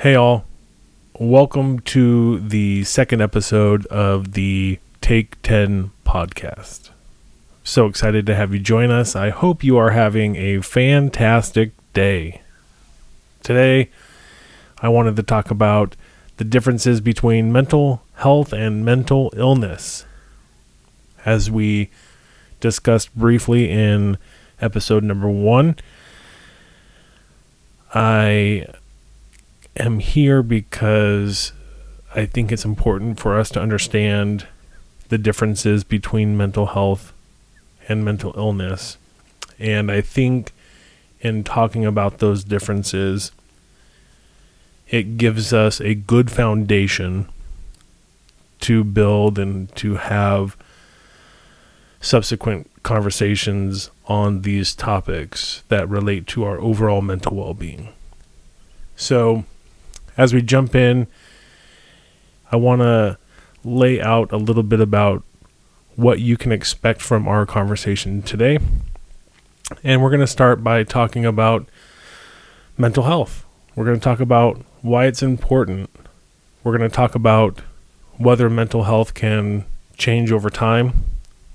Hey, all. Welcome to the second episode of the Take 10 podcast. So excited to have you join us. I hope you are having a fantastic day. Today, I wanted to talk about the differences between mental health and mental illness. As we discussed briefly in episode number one, I am here because I think it's important for us to understand the differences between mental health and mental illness. And I think in talking about those differences, it gives us a good foundation to build and to have subsequent conversations on these topics that relate to our overall mental well being. So, as we jump in, I want to lay out a little bit about what you can expect from our conversation today. And we're going to start by talking about mental health. We're going to talk about why it's important. We're going to talk about whether mental health can change over time.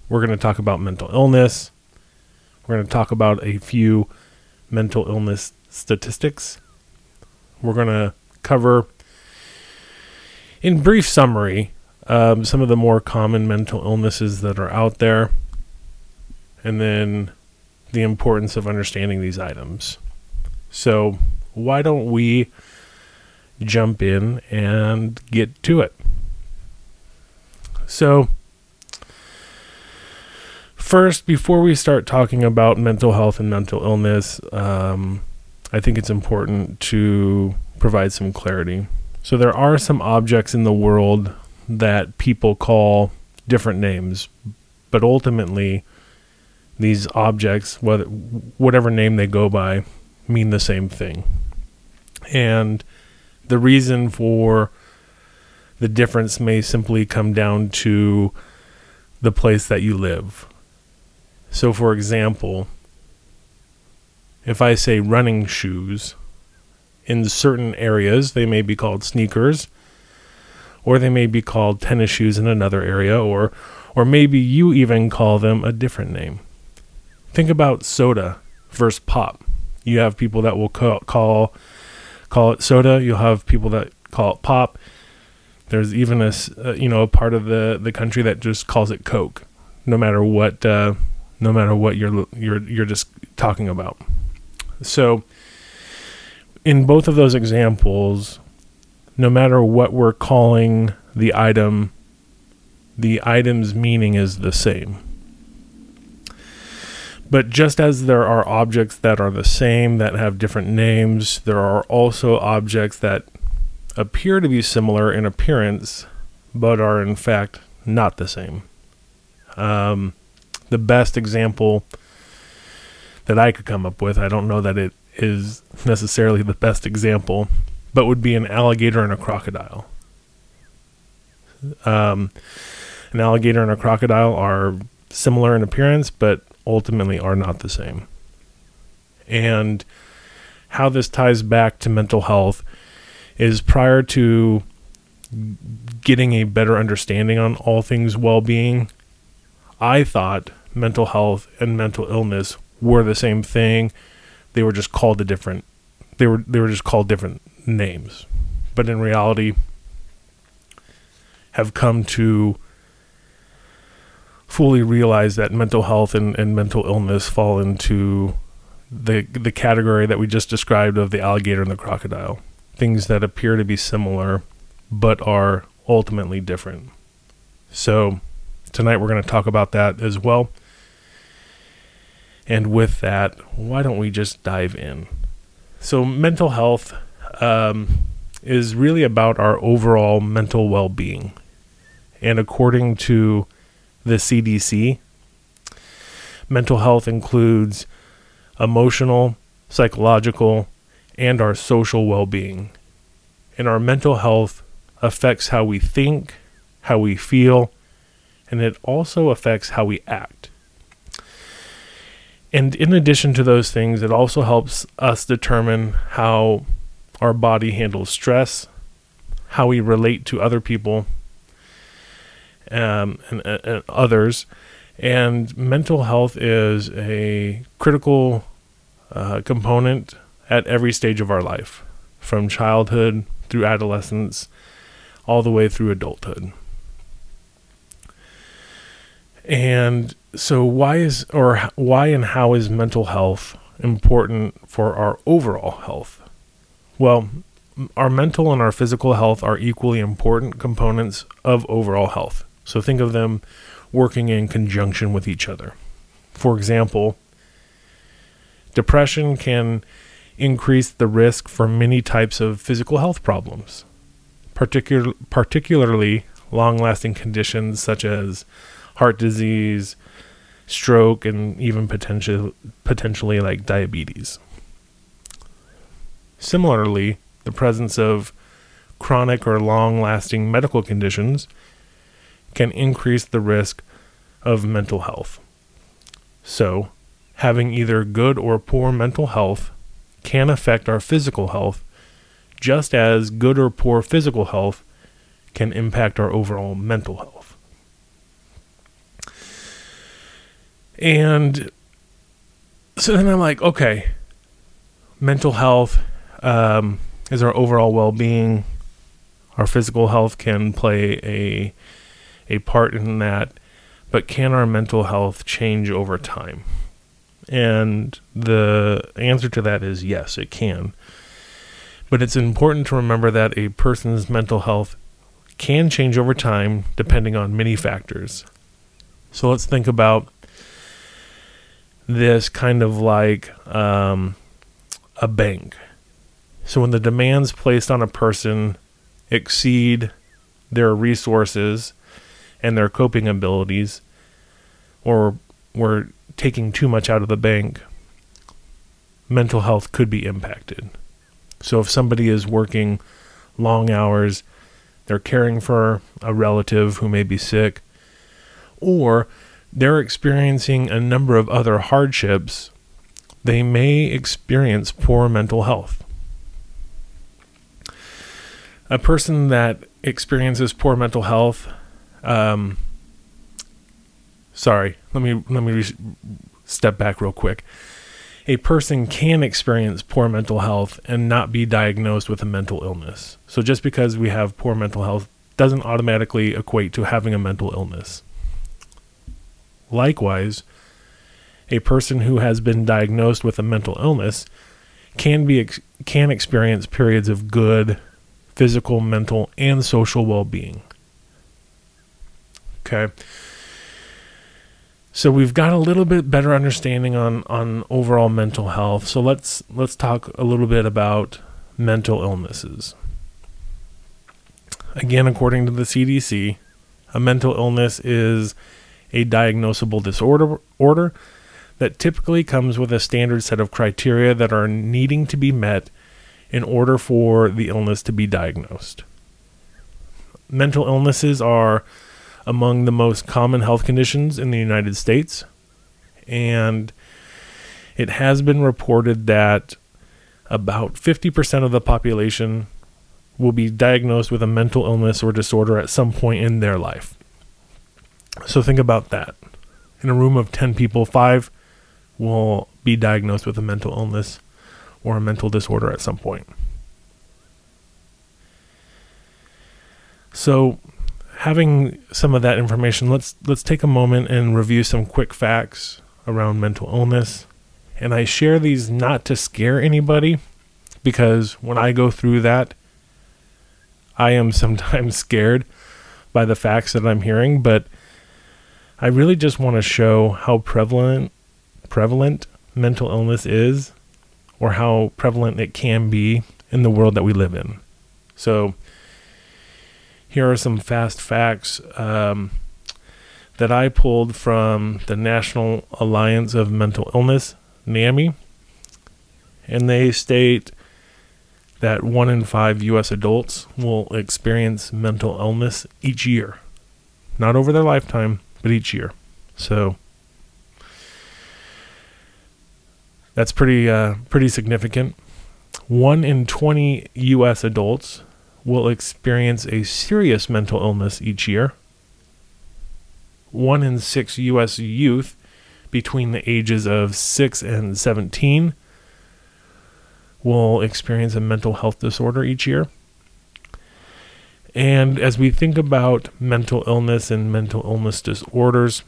We're going to talk about mental illness. We're going to talk about a few mental illness statistics. We're going to cover, in brief summary, um, some of the more common mental illnesses that are out there, and then the importance of understanding these items. So, why don't we jump in and get to it? So, first, before we start talking about mental health and mental illness, um, I think it's important to provide some clarity. So, there are some objects in the world that people call different names, but ultimately, these objects, whatever name they go by, mean the same thing. And the reason for the difference may simply come down to the place that you live. So, for example, if I say running shoes, in certain areas they may be called sneakers, or they may be called tennis shoes in another area, or or maybe you even call them a different name. Think about soda versus pop. You have people that will call call, call it soda. You'll have people that call it pop. There's even a uh, you know a part of the the country that just calls it Coke, no matter what uh, no matter what you're you're you're just talking about. So in both of those examples, no matter what we're calling the item, the item's meaning is the same. But just as there are objects that are the same that have different names, there are also objects that appear to be similar in appearance, but are in fact not the same. Um, the best example that I could come up with, I don't know that it is necessarily the best example, but would be an alligator and a crocodile. Um, an alligator and a crocodile are similar in appearance, but ultimately are not the same. And how this ties back to mental health is prior to getting a better understanding on all things well being, I thought mental health and mental illness were the same thing. They were just called a different they were they were just called different names. But in reality have come to fully realize that mental health and, and mental illness fall into the the category that we just described of the alligator and the crocodile. Things that appear to be similar but are ultimately different. So tonight we're going to talk about that as well. And with that, why don't we just dive in? So, mental health um, is really about our overall mental well being. And according to the CDC, mental health includes emotional, psychological, and our social well being. And our mental health affects how we think, how we feel, and it also affects how we act. And in addition to those things, it also helps us determine how our body handles stress, how we relate to other people um, and, and, others. And mental health is a critical uh, component at every stage of our life, from childhood through adolescence, all the way through adulthood. And so, why is or why and how is mental health important for our overall health? Well, our mental and our physical health are equally important components of overall health. So think of them working in conjunction with each other. For example, depression can increase the risk for many types of physical health problems, particular, particularly long lasting conditions such as heart disease, stroke, and even potential, potentially like diabetes. Similarly, the presence of chronic or long lasting medical conditions can increase the risk of mental health. So, having either good or poor mental health can affect our physical health, just as good or poor physical health can impact our overall mental health. And so then I'm like, okay, mental health um, is our overall well being. Our physical health can play a a part in that, but can our mental health change over time? And the answer to that is yes, it can. But it's important to remember that a person's mental health can change over time depending on many factors. So let's think about this kind of like um, a bank. So when the demands placed on a person exceed their resources and their coping abilities, or we're taking too much out of the bank, mental health could be impacted. So if somebody is working long hours, they're caring for a relative who may be sick, or they're experiencing a number of other hardships, they may experience poor mental health. A person that experiences poor mental health um, sorry, let me let me re- step back real quick. A person can experience poor mental health and not be diagnosed with a mental illness. So just because we have poor mental health doesn't automatically equate to having a mental illness. Likewise, a person who has been diagnosed with a mental illness can be can experience periods of good physical, mental, and social well-being. Okay. So we've got a little bit better understanding on on overall mental health. So let's let's talk a little bit about mental illnesses. Again, according to the CDC, a mental illness is a diagnosable disorder order that typically comes with a standard set of criteria that are needing to be met in order for the illness to be diagnosed. Mental illnesses are among the most common health conditions in the United States. And it has been reported that about 50% of the population will be diagnosed with a mental illness or disorder at some point in their life. So think about that. In a room of 10 people, 5 will be diagnosed with a mental illness or a mental disorder at some point. So having some of that information, let's let's take a moment and review some quick facts around mental illness. And I share these not to scare anybody because when I go through that, I am sometimes scared by the facts that I'm hearing, but I really just want to show how prevalent prevalent mental illness is or how prevalent it can be in the world that we live in. So, here are some fast facts um, that I pulled from the National Alliance of Mental Illness, NAMI. And they state that one in five U.S. adults will experience mental illness each year. Not over their lifetime, but each year. So that's pretty uh, pretty significant. one in 20 U.S. adults will experience a serious mental illness each year. One in six U.S. youth between the ages of 6 and 17 will experience a mental health disorder each year. And as we think about mental illness and mental illness disorders,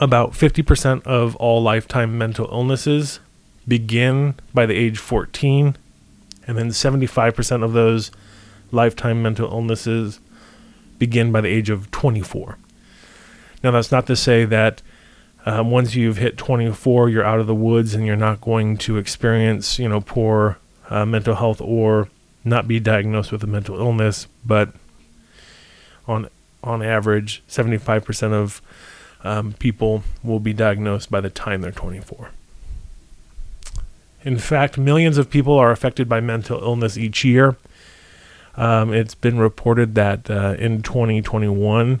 about 50% of all lifetime mental illnesses begin by the age 14, and then 75% of those lifetime mental illnesses begin by the age of 24. Now, that's not to say that um, once you've hit 24, you're out of the woods and you're not going to experience, you know, poor uh, mental health or not be diagnosed with a mental illness. But on on average, 75% of um, people will be diagnosed by the time they're 24. In fact, millions of people are affected by mental illness each year. Um, it's been reported that uh, in 2021,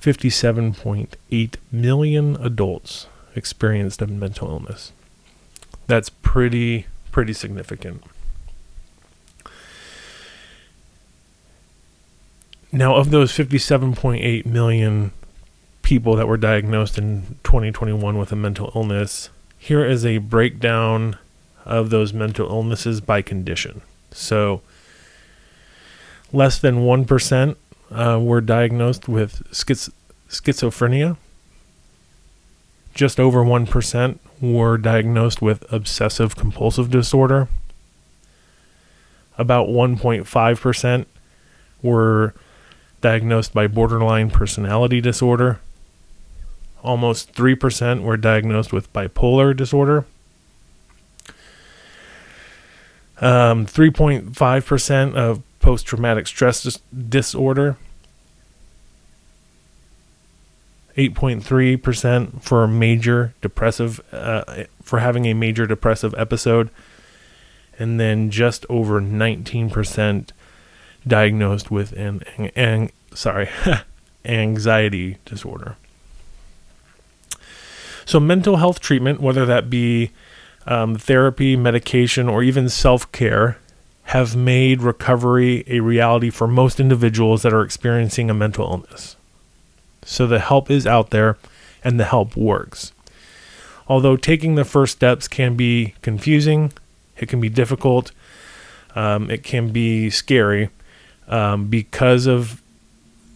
57.8 million adults experienced a mental illness. That's pretty pretty significant. Now, of those 57.8 million people that were diagnosed in 2021 with a mental illness, here is a breakdown of those mental illnesses by condition. So, less than 1% uh, were diagnosed with schiz- schizophrenia. Just over 1% were diagnosed with obsessive compulsive disorder. About 1.5% were diagnosed by borderline personality disorder. Almost 3% were diagnosed with bipolar disorder. Um, 3.5% of post traumatic stress dis- disorder, 8.3% for major depressive, uh, for having a major depressive episode, and then just over 19% diagnosed with an, an, an sorry, anxiety disorder. So, mental health treatment, whether that be um, therapy, medication, or even self care, have made recovery a reality for most individuals that are experiencing a mental illness. So the help is out there and the help works. Although taking the first steps can be confusing, it can be difficult, um, it can be scary um, because of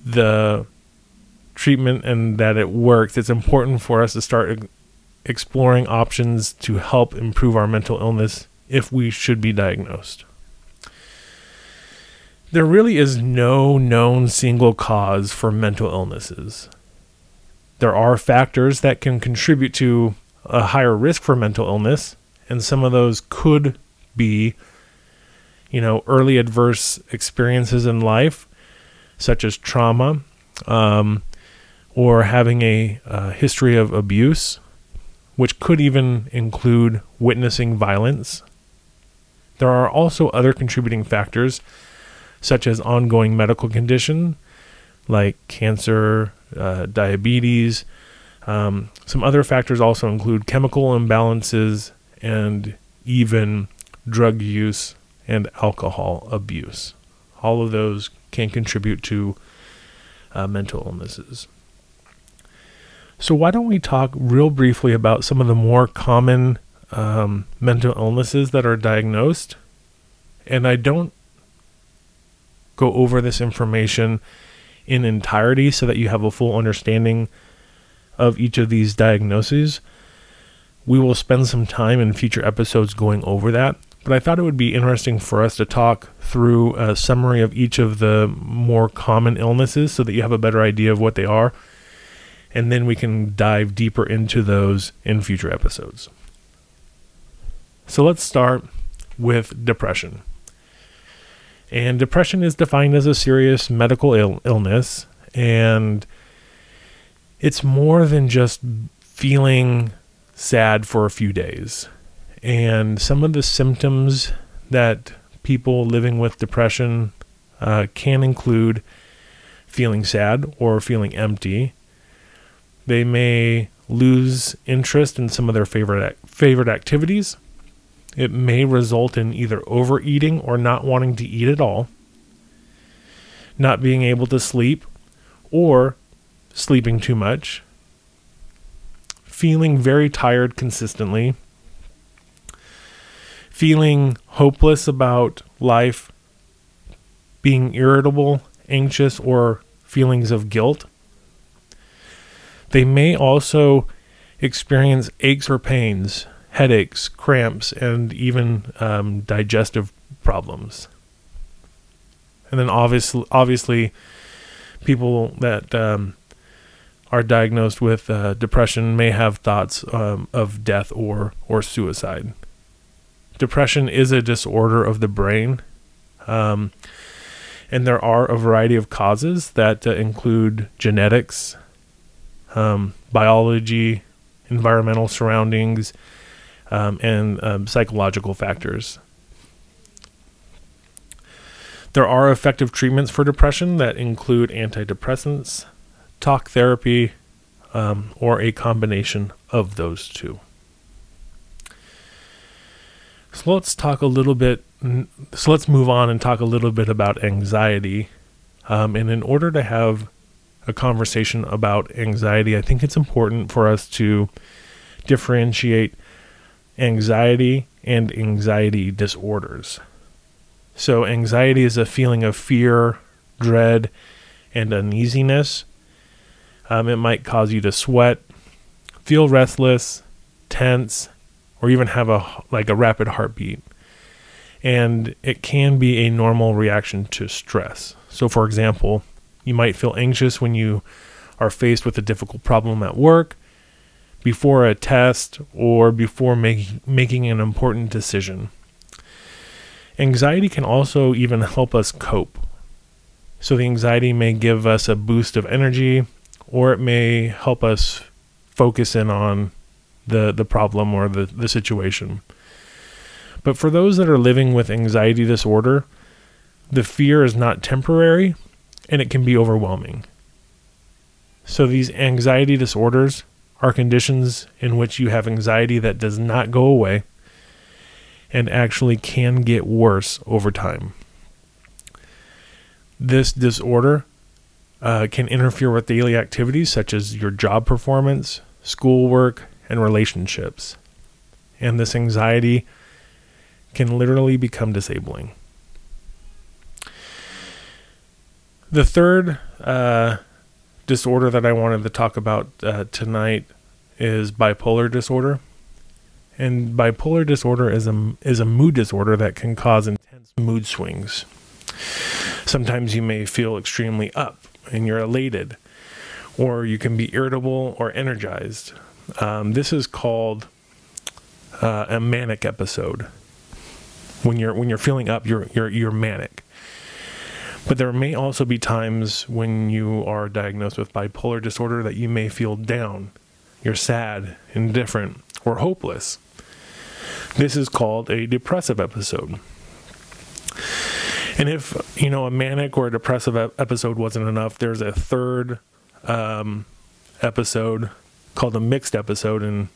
the treatment and that it works. It's important for us to start exploring options to help improve our mental illness if we should be diagnosed. There really is no known single cause for mental illnesses. There are factors that can contribute to a higher risk for mental illness, and some of those could be, you know, early adverse experiences in life, such as trauma, um, or having a, a history of abuse, which could even include witnessing violence. There are also other contributing factors such as ongoing medical condition like cancer, uh, diabetes. Um, some other factors also include chemical imbalances and even drug use and alcohol abuse. All of those can contribute to uh, mental illnesses. So, why don't we talk real briefly about some of the more common um, mental illnesses that are diagnosed? And I don't go over this information in entirety so that you have a full understanding of each of these diagnoses. We will spend some time in future episodes going over that, but I thought it would be interesting for us to talk through a summary of each of the more common illnesses so that you have a better idea of what they are, and then we can dive deeper into those in future episodes. So let's start with depression. And depression is defined as a serious medical Ill- illness, and it's more than just feeling sad for a few days. And some of the symptoms that people living with depression uh, can include feeling sad or feeling empty. They may lose interest in some of their favorite favorite activities. it may result in either overeating or not wanting to eat at all, not being able to sleep, or sleeping too much, feeling very tired consistently, feeling hopeless about life, being irritable, anxious, or feelings of guilt. They may also experience aches or pains, headaches, cramps, and even um, digestive problems. And then obviously, obviously, people that um, are diagnosed with uh, depression may have thoughts um, of death or or suicide. Depression is a disorder of the brain, um, and there are a variety of causes that uh, include genetics, um, biology, environmental surroundings, um, and um, psychological factors. There are effective treatments for depression that include antidepressants, talk therapy, um, or a combination of those two. So let's talk a little bit. So let's move on and talk a little bit about anxiety. Um, and in order to have a conversation about anxiety, I think it's important for us to differentiate anxiety and anxiety disorders. So, anxiety is a feeling of fear, dread, and uneasiness. Um, it might cause you to sweat, feel restless, tense, or even have a like a rapid heartbeat. And it can be a normal reaction to stress. So, for example, you might feel anxious when you are faced with a difficult problem at work, before a test, or before make, making an important decision. Anxiety can also even help us cope. So, the anxiety may give us a boost of energy, or it may help us focus in on the, the problem or the, the situation. But for those that are living with anxiety disorder, the fear is not temporary and it can be overwhelming. So, these anxiety disorders are conditions in which you have anxiety that does not go away and actually can get worse over time. This disorder uh, can interfere with daily activities such as your job performance, schoolwork, and relationships. And this anxiety can literally become disabling. The third uh, disorder that I wanted to talk about uh, tonight is bipolar disorder. And bipolar disorder is a is a mood disorder that can cause intense mood swings. Sometimes you may feel extremely up and you're elated, or you can be irritable or energized. Um, this is called uh, a manic episode. When you're when you're feeling up, you're you're you're manic. But there may also be times when you are diagnosed with bipolar disorder that you may feel down, you're sad, indifferent, or hopeless. This is called a depressive episode. And if, you know, a manic or a depressive episode wasn't enough, there's a third um, episode called a mixed episode. And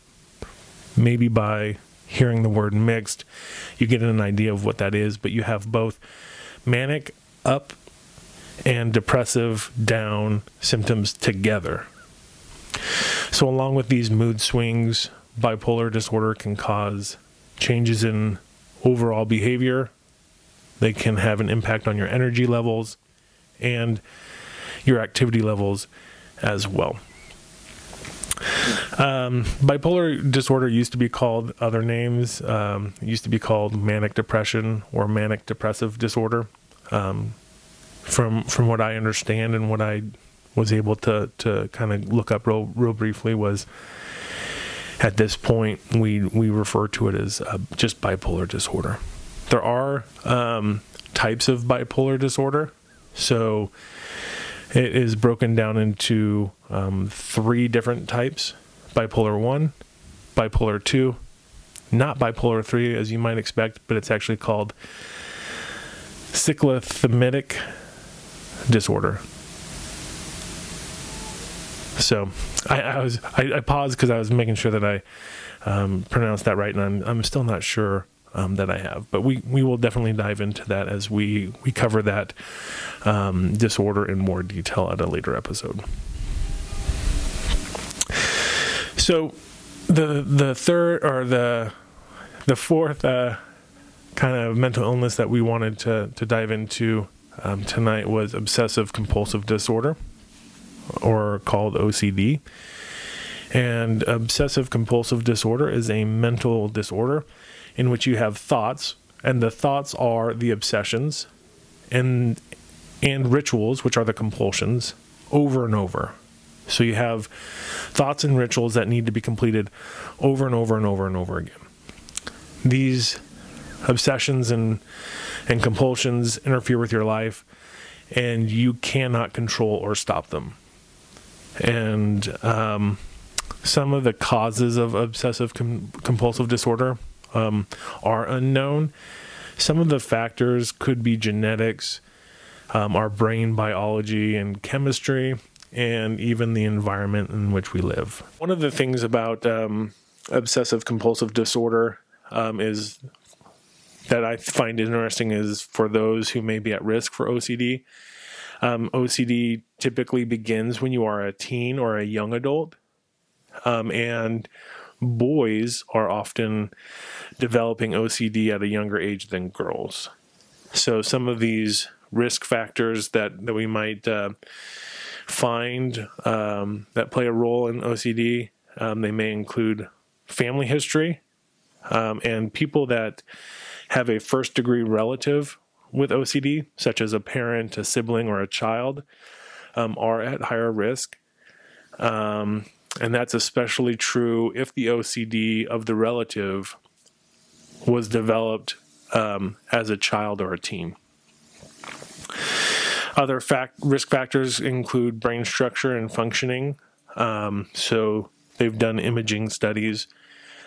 maybe by hearing the word mixed, you get an idea of what that is. But you have both manic up and depressive down symptoms together. So, along with these mood swings, bipolar disorder can cause changes in overall behavior. They can have an impact on your energy levels and your activity levels as well. Um, bipolar disorder used to be called other names. Um, it used to be called manic depression or manic depressive disorder. Um, from from what I understand and what I was able to to kind of look up real real briefly was at this point, we we refer to it as uh, just bipolar disorder. There are um, types of bipolar disorder, so it is broken down into um, three different types: bipolar one, bipolar two, not bipolar three, as you might expect, but it's actually called cyclothymic disorder. So I, I was I, I paused because I was making sure that I um, pronounced that right, and I'm I'm still not sure um, that I have. But we, we will definitely dive into that as we, we cover that um, disorder in more detail at a later episode. So the the third or the the fourth uh, kind of mental illness that we wanted to to dive into um, tonight was obsessive compulsive disorder, or called OCD. And obsessive compulsive disorder is a mental disorder in which you have thoughts, and the thoughts are the obsessions, and and rituals, which are the compulsions, over and over. So you have thoughts and rituals that need to be completed over and over and over and over again. These obsessions and and compulsions interfere with your life and you cannot control or stop them. And um, some of the causes of obsessive com- compulsive disorder um, are unknown. Some of the factors could be genetics, um, our brain biology and chemistry, and even the environment in which we live. One of the things about um, obsessive compulsive disorder um, is that I find interesting is for those who may be at risk for OCD. Um, OCD typically begins when you are a teen or a young adult, um, and boys are often developing OCD at a younger age than girls. So some of these risk factors that that we might uh, find um, that play a role in OCD, um, they may include family history um, and people that have a first degree relative with OCD, such as a parent, a sibling, or a child, um, are at higher risk. Um, and that's especially true if the OCD of the relative was developed um, as a child or a teen. Other fact, risk factors include brain structure and functioning. Um, so they've done imaging studies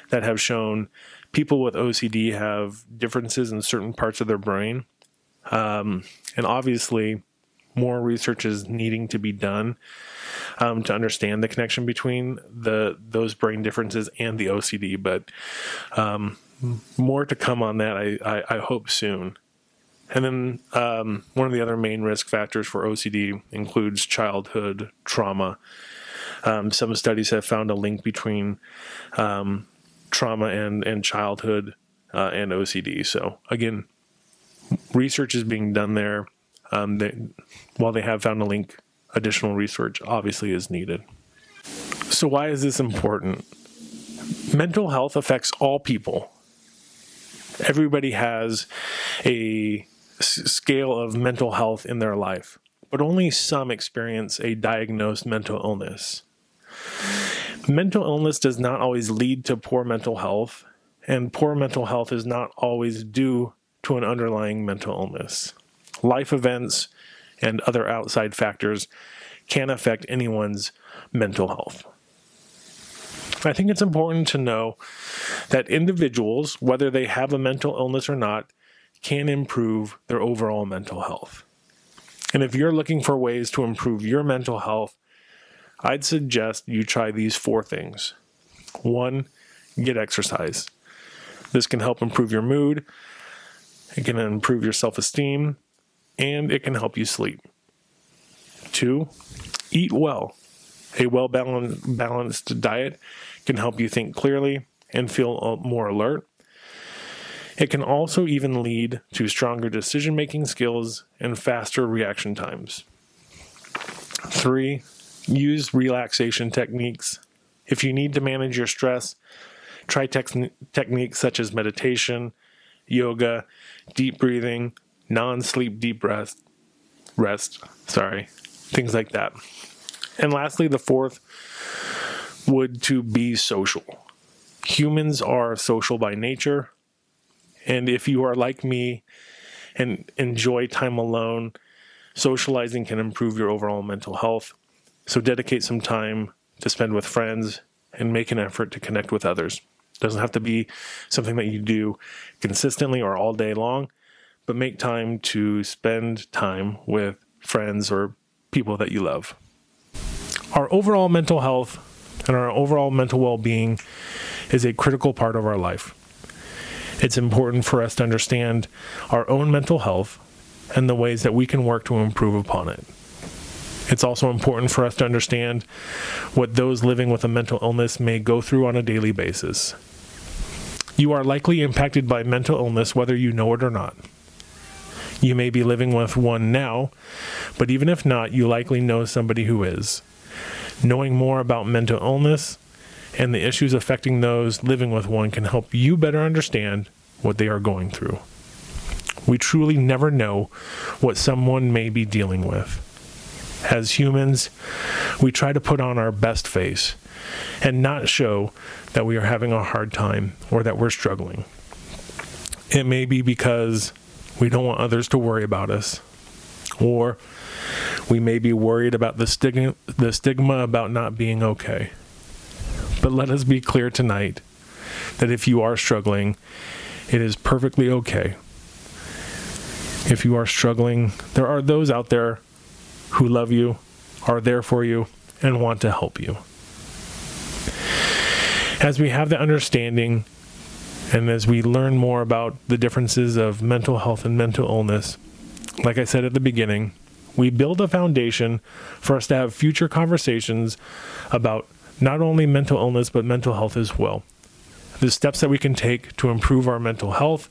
that have shown people with OCD have differences in certain parts of their brain. Um, and obviously, more research is needing to be done um, to understand the connection between the those brain differences and the OCD. But um, more to come on that. I, I, I hope soon. And then um, one of the other main risk factors for OCD includes childhood trauma. Um, some studies have found a link between um, trauma and and childhood uh, and OCD. So again, research is being done there. Um, they, while they have found a link, additional research obviously is needed. So why is this important? Mental health affects all people. Everybody has a scale of mental health in their life, but only some experience a diagnosed mental illness mental illness does not always lead to poor mental health, and poor mental health is not always due to an underlying mental illness. Life events and other outside factors can affect anyone's mental health. I think it's important to know that individuals, whether they have a mental illness or not, can improve their overall mental health. And if you're looking for ways to improve your mental health, I'd suggest you try these four things. One, get exercise. This can help improve your mood, it can improve your self esteem, and it can help you sleep. Two, eat well. A well balanced diet can help you think clearly and feel uh, more alert. It can also even lead to stronger decision making skills and faster reaction times. Three, use relaxation techniques. If you need to manage your stress, try techniques such as meditation, yoga, deep breathing, non-sleep deep rest, rest, sorry, things like that. And lastly, the fourth would to be social. Humans are social by nature, and if you are like me and enjoy time alone, socializing can improve your overall mental health. So dedicate some time to spend with friends and make an effort to connect with others. It doesn't have to be something that you do consistently or all day long, but make time to spend time with friends or people that you love. Our overall mental health and our overall mental well being is a critical part of our life. It's important for us to understand our own mental health and the ways that we can work to improve upon it. It's also important for us to understand what those living with a mental illness may go through on a daily basis. You are likely impacted by mental illness whether you know it or not. You may be living with one now, but even if not, you likely know somebody who is. Knowing more about mental illness and the issues affecting those living with one can help you better understand what they are going through. We truly never know what someone may be dealing with. As humans, we try to put on our best face and not show that we are having a hard time or that we're struggling. It may be because we don't want others to worry about us, or we may be worried about the stigma, the stigma about not being okay. But let us be clear tonight that if you are struggling, it is perfectly okay. If you are struggling, there are those out there who love you, are there for you, and want to help you. As we have the understanding and as we learn more about the differences of mental health and mental illness, like I said at the beginning, we build a foundation for us to have future conversations about not only mental illness, but mental health as well. The steps that we can take to improve our mental health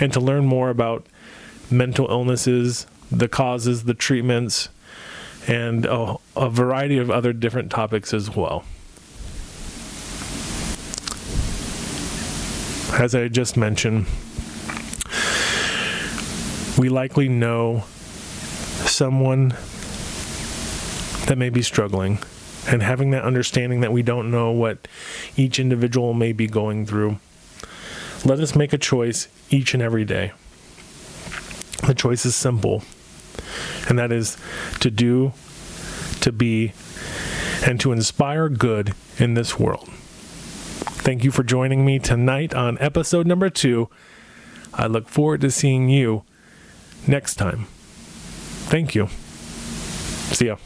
and to learn more about mental illnesses, the causes, the treatments, and a, a variety of other different topics as well. As I just mentioned, we likely know someone that may be struggling and having that understanding that we don't know what each individual may be going through. Let us make a choice each and every day. The choice is simple, and that is to do, to be, and to inspire good in this world. Thank you for joining me tonight on episode number two. I look forward to seeing you next time. Thank you. See ya.